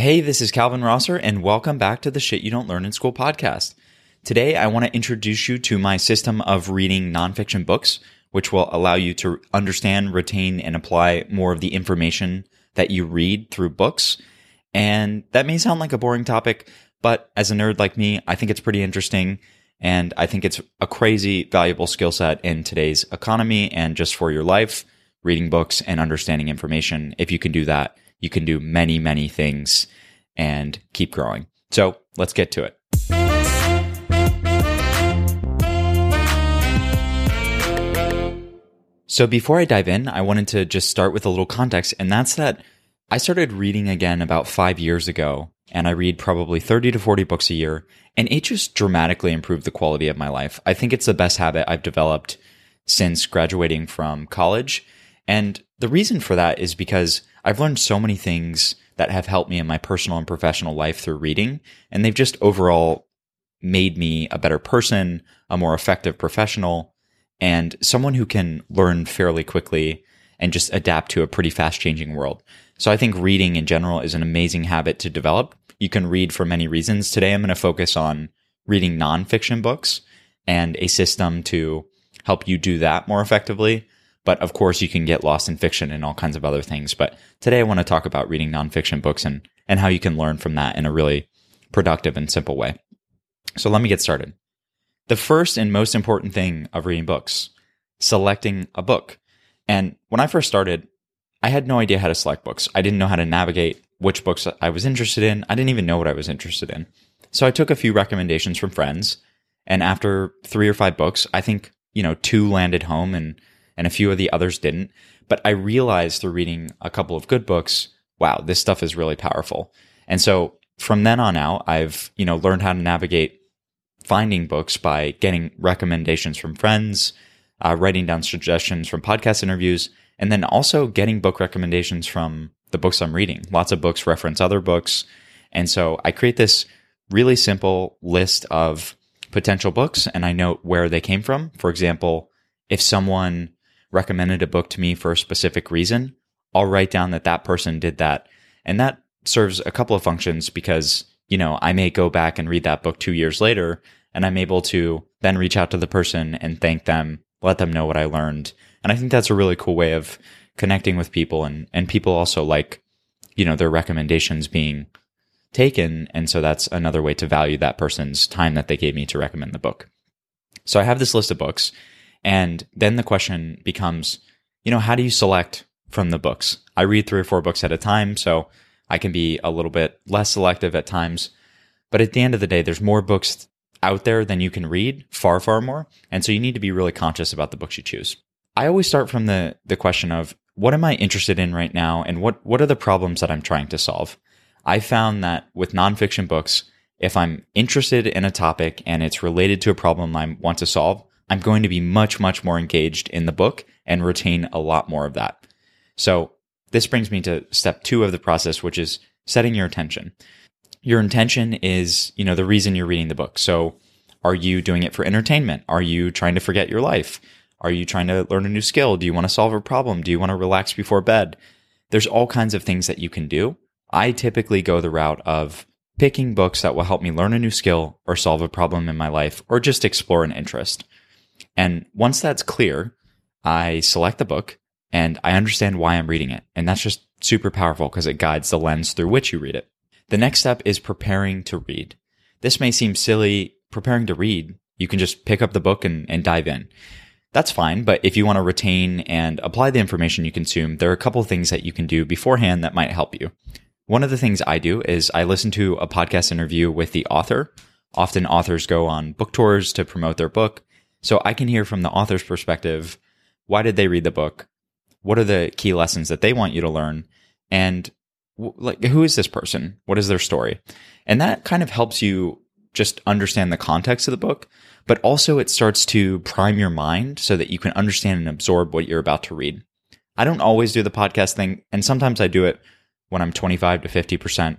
Hey, this is Calvin Rosser, and welcome back to the Shit You Don't Learn in School podcast. Today, I want to introduce you to my system of reading nonfiction books, which will allow you to understand, retain, and apply more of the information that you read through books. And that may sound like a boring topic, but as a nerd like me, I think it's pretty interesting. And I think it's a crazy valuable skill set in today's economy and just for your life, reading books and understanding information. If you can do that, you can do many, many things and keep growing. So let's get to it. So before I dive in, I wanted to just start with a little context, and that's that I started reading again about five years ago, and I read probably 30 to 40 books a year, and it just dramatically improved the quality of my life. I think it's the best habit I've developed since graduating from college. And the reason for that is because I've learned so many things that have helped me in my personal and professional life through reading. And they've just overall made me a better person, a more effective professional, and someone who can learn fairly quickly and just adapt to a pretty fast changing world. So I think reading in general is an amazing habit to develop. You can read for many reasons. Today I'm going to focus on reading nonfiction books and a system to help you do that more effectively. But of course, you can get lost in fiction and all kinds of other things. But today I want to talk about reading nonfiction books and, and how you can learn from that in a really productive and simple way. So let me get started. The first and most important thing of reading books, selecting a book. And when I first started, I had no idea how to select books. I didn't know how to navigate which books I was interested in. I didn't even know what I was interested in. So I took a few recommendations from friends. And after three or five books, I think, you know, two landed home and and a few of the others didn't. But I realized through reading a couple of good books, wow, this stuff is really powerful. And so from then on out, I've, you know, learned how to navigate finding books by getting recommendations from friends, uh, writing down suggestions from podcast interviews, and then also getting book recommendations from the books I'm reading. Lots of books reference other books. And so I create this really simple list of potential books and I note where they came from. For example, if someone recommended a book to me for a specific reason, I'll write down that that person did that. And that serves a couple of functions because, you know, I may go back and read that book two years later and I'm able to then reach out to the person and thank them, let them know what I learned. And I think that's a really cool way of connecting with people and, and people also like, you know, their recommendations being taken. And so that's another way to value that person's time that they gave me to recommend the book. So I have this list of books and then the question becomes, you know, how do you select from the books? I read three or four books at a time, so I can be a little bit less selective at times. But at the end of the day, there's more books out there than you can read, far, far more. And so you need to be really conscious about the books you choose. I always start from the, the question of what am I interested in right now and what, what are the problems that I'm trying to solve? I found that with nonfiction books, if I'm interested in a topic and it's related to a problem I want to solve, I'm going to be much, much more engaged in the book and retain a lot more of that. So this brings me to step two of the process, which is setting your intention. Your intention is, you know, the reason you're reading the book. So are you doing it for entertainment? Are you trying to forget your life? Are you trying to learn a new skill? Do you want to solve a problem? Do you want to relax before bed? There's all kinds of things that you can do. I typically go the route of picking books that will help me learn a new skill or solve a problem in my life or just explore an interest. And once that's clear, I select the book and I understand why I'm reading it. And that's just super powerful because it guides the lens through which you read it. The next step is preparing to read. This may seem silly, preparing to read. You can just pick up the book and, and dive in. That's fine, but if you want to retain and apply the information you consume, there are a couple things that you can do beforehand that might help you. One of the things I do is I listen to a podcast interview with the author. Often authors go on book tours to promote their book. So I can hear from the author's perspective why did they read the book? What are the key lessons that they want you to learn? And like who is this person? What is their story? And that kind of helps you just understand the context of the book, but also it starts to prime your mind so that you can understand and absorb what you're about to read. I don't always do the podcast thing, and sometimes I do it when I'm 25 to 50%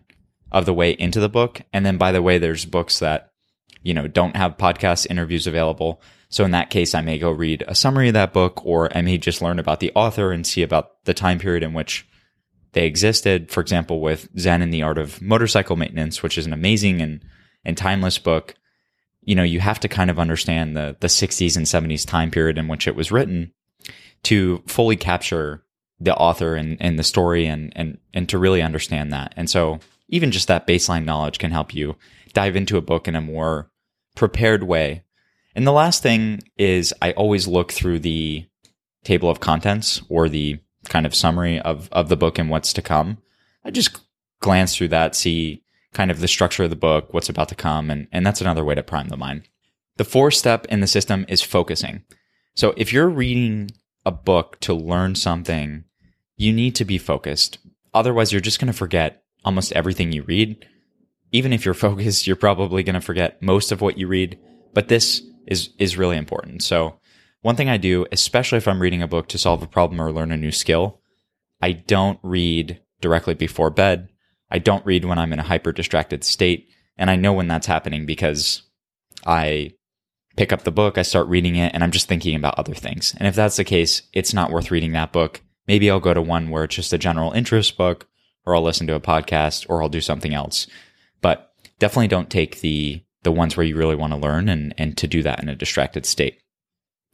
of the way into the book. And then by the way, there's books that, you know, don't have podcast interviews available. So in that case, I may go read a summary of that book, or I may just learn about the author and see about the time period in which they existed. For example, with Zen and the Art of Motorcycle Maintenance, which is an amazing and, and timeless book. You know, you have to kind of understand the, the 60s and 70s time period in which it was written to fully capture the author and, and the story and, and, and to really understand that. And so even just that baseline knowledge can help you dive into a book in a more prepared way. And the last thing is I always look through the table of contents or the kind of summary of, of the book and what's to come. I just glance through that, see kind of the structure of the book, what's about to come, and, and that's another way to prime the mind. The fourth step in the system is focusing. So if you're reading a book to learn something, you need to be focused. Otherwise, you're just going to forget almost everything you read. Even if you're focused, you're probably going to forget most of what you read, but this is, is really important. So one thing I do, especially if I'm reading a book to solve a problem or learn a new skill, I don't read directly before bed. I don't read when I'm in a hyper distracted state. And I know when that's happening because I pick up the book, I start reading it, and I'm just thinking about other things. And if that's the case, it's not worth reading that book. Maybe I'll go to one where it's just a general interest book, or I'll listen to a podcast, or I'll do something else. But definitely don't take the the ones where you really want to learn and, and to do that in a distracted state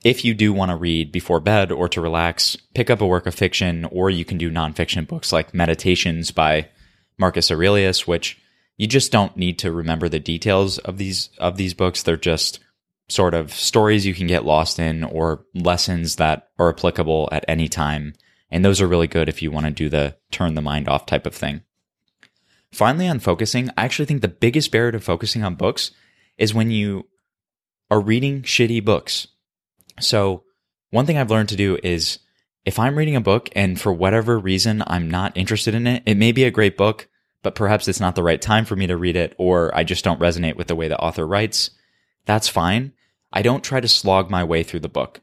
if you do want to read before bed or to relax, pick up a work of fiction, or you can do nonfiction books like Meditations by Marcus Aurelius, which you just don't need to remember the details of these of these books. They're just sort of stories you can get lost in or lessons that are applicable at any time. And those are really good if you want to do the turn the mind off type of thing. Finally, on focusing, I actually think the biggest barrier to focusing on books is when you are reading shitty books so, one thing I've learned to do is if I'm reading a book and for whatever reason I'm not interested in it, it may be a great book, but perhaps it's not the right time for me to read it, or I just don't resonate with the way the author writes. That's fine. I don't try to slog my way through the book.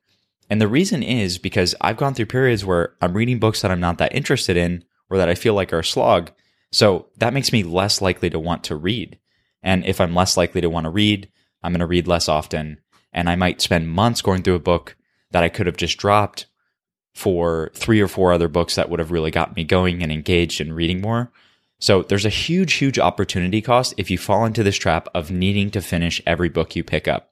And the reason is because I've gone through periods where I'm reading books that I'm not that interested in or that I feel like are a slog. So that makes me less likely to want to read. And if I'm less likely to want to read, I'm going to read less often and I might spend months going through a book that I could have just dropped for three or four other books that would have really got me going and engaged in reading more. So there's a huge, huge opportunity cost if you fall into this trap of needing to finish every book you pick up.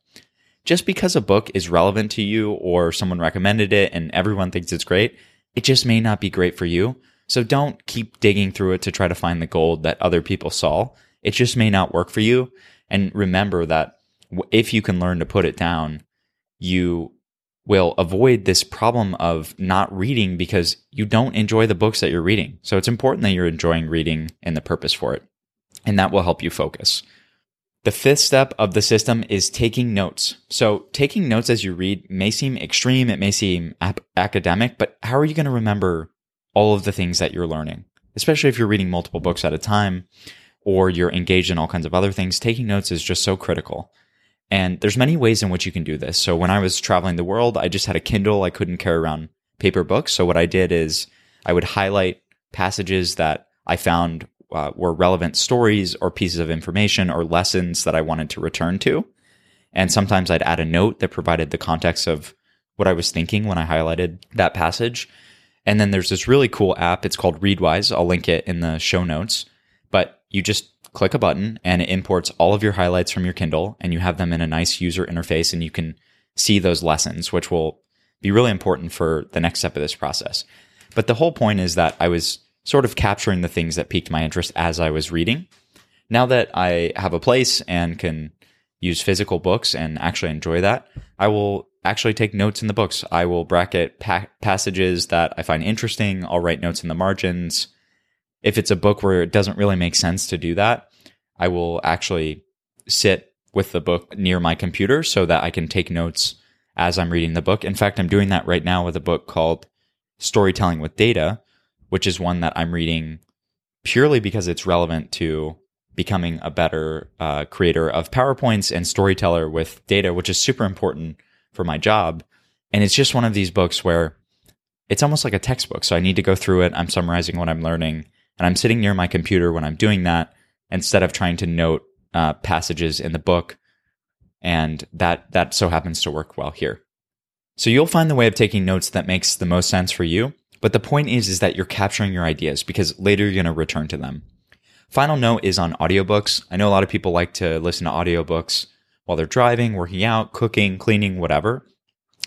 Just because a book is relevant to you or someone recommended it and everyone thinks it's great, it just may not be great for you. So don't keep digging through it to try to find the gold that other people saw. It just may not work for you. And remember that if you can learn to put it down, you will avoid this problem of not reading because you don't enjoy the books that you're reading. So it's important that you're enjoying reading and the purpose for it. And that will help you focus. The fifth step of the system is taking notes. So taking notes as you read may seem extreme. It may seem ap- academic, but how are you going to remember all of the things that you're learning? Especially if you're reading multiple books at a time or you're engaged in all kinds of other things. Taking notes is just so critical. And there's many ways in which you can do this. So when I was traveling the world, I just had a Kindle. I couldn't carry around paper books. So what I did is I would highlight passages that I found uh, were relevant stories or pieces of information or lessons that I wanted to return to. And sometimes I'd add a note that provided the context of what I was thinking when I highlighted that passage. And then there's this really cool app. It's called Readwise. I'll link it in the show notes. But you just click a button and it imports all of your highlights from your Kindle and you have them in a nice user interface and you can see those lessons, which will be really important for the next step of this process. But the whole point is that I was sort of capturing the things that piqued my interest as I was reading. Now that I have a place and can use physical books and actually enjoy that, I will actually take notes in the books. I will bracket pa- passages that I find interesting. I'll write notes in the margins if it's a book where it doesn't really make sense to do that, I will actually sit with the book near my computer so that I can take notes as I'm reading the book. In fact, I'm doing that right now with a book called Storytelling with Data, which is one that I'm reading purely because it's relevant to becoming a better uh, creator of PowerPoints and storyteller with data, which is super important for my job. And it's just one of these books where it's almost like a textbook. So I need to go through it. I'm summarizing what I'm learning and I'm sitting near my computer when I'm doing that instead of trying to note uh, passages in the book. And that, that so happens to work well here. So you'll find the way of taking notes that makes the most sense for you. But the point is, is that you're capturing your ideas because later you're going to return to them. Final note is on audiobooks. I know a lot of people like to listen to audiobooks while they're driving, working out, cooking, cleaning, whatever.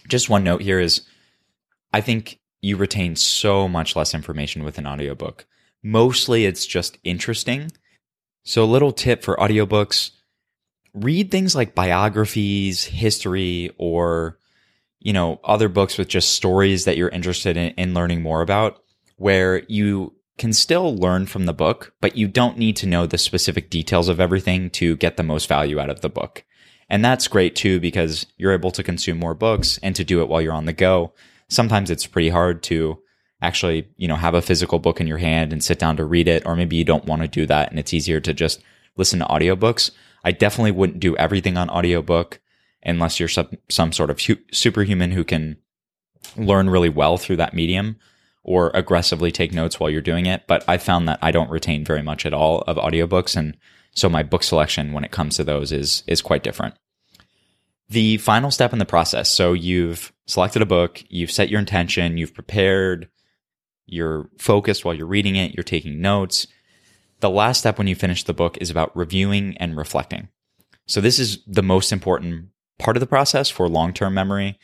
Just one note here is I think you retain so much less information with an audiobook. Mostly it's just interesting. So a little tip for audiobooks, read things like biographies, history, or you know, other books with just stories that you're interested in, in learning more about, where you can still learn from the book, but you don't need to know the specific details of everything to get the most value out of the book. And that's great too, because you're able to consume more books and to do it while you're on the go. Sometimes it's pretty hard to actually, you know, have a physical book in your hand and sit down to read it, or maybe you don't want to do that and it's easier to just listen to audiobooks. I definitely wouldn't do everything on audiobook unless you're some, some sort of hu- superhuman who can learn really well through that medium or aggressively take notes while you're doing it. But I found that I don't retain very much at all of audiobooks. And so my book selection when it comes to those is, is quite different. The final step in the process. So you've selected a book, you've set your intention, you've prepared, you're focused while you're reading it, you're taking notes. The last step when you finish the book is about reviewing and reflecting. So this is the most important part of the process for long term memory.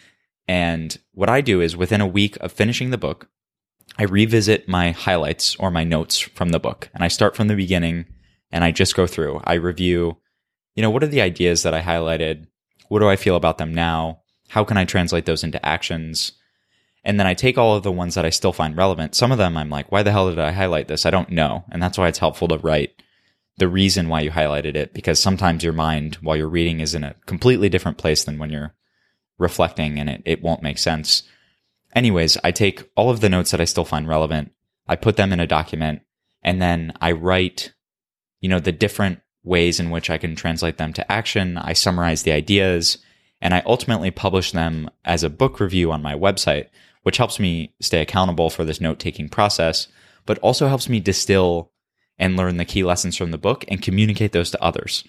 And what I do is within a week of finishing the book, I revisit my highlights or my notes from the book. And I start from the beginning and I just go through. I review, you know, what are the ideas that I highlighted? What do I feel about them now? How can I translate those into actions? And then I take all of the ones that I still find relevant. Some of them I'm like, why the hell did I highlight this? I don't know. And that's why it's helpful to write the reason why you highlighted it because sometimes your mind while you're reading is in a completely different place than when you're reflecting and it, it won't make sense. Anyways, I take all of the notes that I still find relevant. I put them in a document and then I write, you know, the different ways in which I can translate them to action. I summarize the ideas and I ultimately publish them as a book review on my website, which helps me stay accountable for this note taking process, but also helps me distill and learn the key lessons from the book and communicate those to others.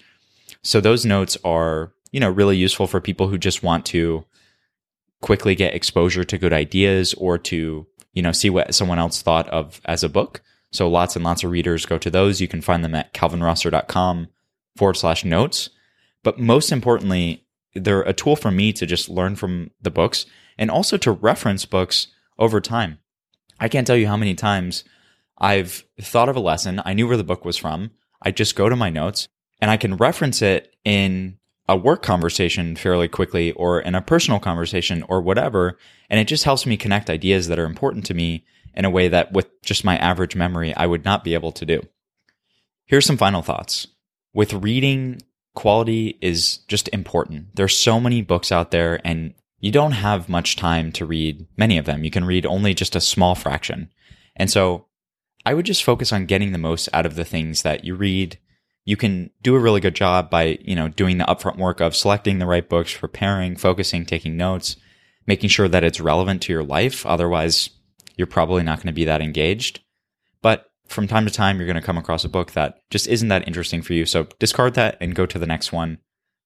So those notes are, you know, really useful for people who just want to quickly get exposure to good ideas or to, you know, see what someone else thought of as a book. So lots and lots of readers go to those. You can find them at calvinrosser.com forward slash notes. But most importantly, they're a tool for me to just learn from the books and also to reference books over time. I can't tell you how many times I've thought of a lesson. I knew where the book was from. I just go to my notes and I can reference it in a work conversation fairly quickly or in a personal conversation or whatever. And it just helps me connect ideas that are important to me in a way that with just my average memory, I would not be able to do. Here's some final thoughts. With reading, quality is just important. There's so many books out there and you don't have much time to read many of them. You can read only just a small fraction. And so I would just focus on getting the most out of the things that you read. You can do a really good job by, you know, doing the upfront work of selecting the right books, preparing, focusing, taking notes, making sure that it's relevant to your life. Otherwise, you're probably not going to be that engaged. But from time to time, you're going to come across a book that just isn't that interesting for you. So discard that and go to the next one.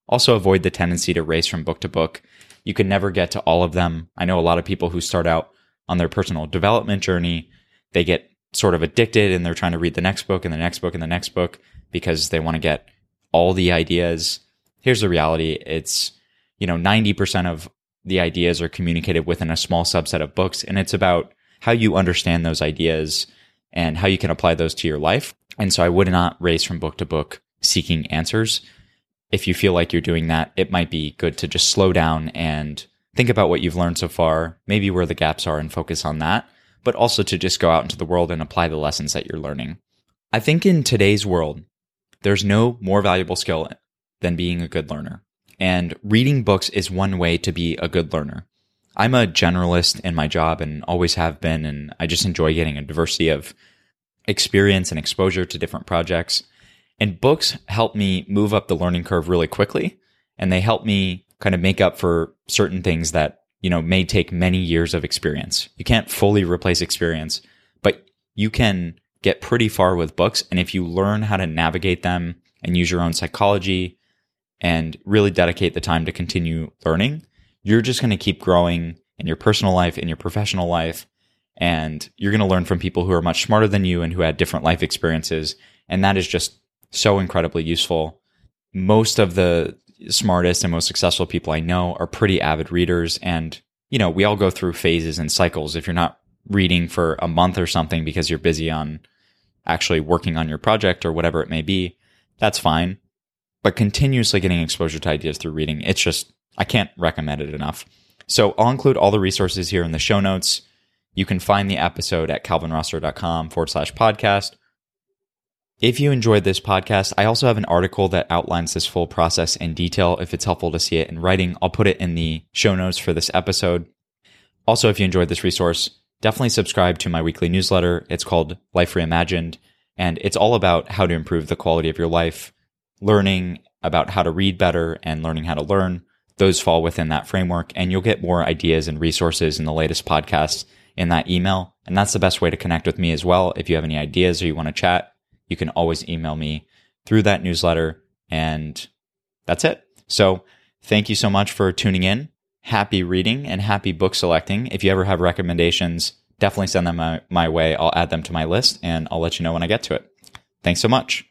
Also, avoid the tendency to race from book to book. You can never get to all of them. I know a lot of people who start out on their personal development journey, they get sort of addicted and they're trying to read the next book and the next book and the next book because they want to get all the ideas. Here's the reality. It's, you know, 90% of the ideas are communicated within a small subset of books. And it's about how you understand those ideas and how you can apply those to your life. And so I would not race from book to book seeking answers. If you feel like you're doing that, it might be good to just slow down and think about what you've learned so far, maybe where the gaps are and focus on that but also to just go out into the world and apply the lessons that you're learning. I think in today's world, there's no more valuable skill than being a good learner. And reading books is one way to be a good learner. I'm a generalist in my job and always have been, and I just enjoy getting a diversity of experience and exposure to different projects. And books help me move up the learning curve really quickly, and they help me kind of make up for certain things that you know, may take many years of experience. You can't fully replace experience, but you can get pretty far with books. And if you learn how to navigate them and use your own psychology and really dedicate the time to continue learning, you're just going to keep growing in your personal life, in your professional life. and you're going to learn from people who are much smarter than you and who had different life experiences. And that is just so incredibly useful. Most of the smartest and most successful people I know are pretty avid readers. And, you know, we all go through phases and cycles. If you're not reading for a month or something because you're busy on actually working on your project or whatever it may be, that's fine. But continuously getting exposure to ideas through reading, it's just, I can't recommend it enough. So I'll include all the resources here in the show notes. You can find the episode at calvinrosser.com forward slash podcast. If you enjoyed this podcast, I also have an article that outlines this full process in detail. If it's helpful to see it in writing, I'll put it in the show notes for this episode. Also, if you enjoyed this resource, definitely subscribe to my weekly newsletter. It's called Life Reimagined, and it's all about how to improve the quality of your life, learning about how to read better and learning how to learn. Those fall within that framework, and you'll get more ideas and resources in the latest podcasts in that email. And that's the best way to connect with me as well. If you have any ideas or you want to chat, you can always email me through that newsletter. And that's it. So thank you so much for tuning in. Happy reading and happy book selecting. If you ever have recommendations, definitely send them my, my way. I'll add them to my list and I'll let you know when I get to it. Thanks so much.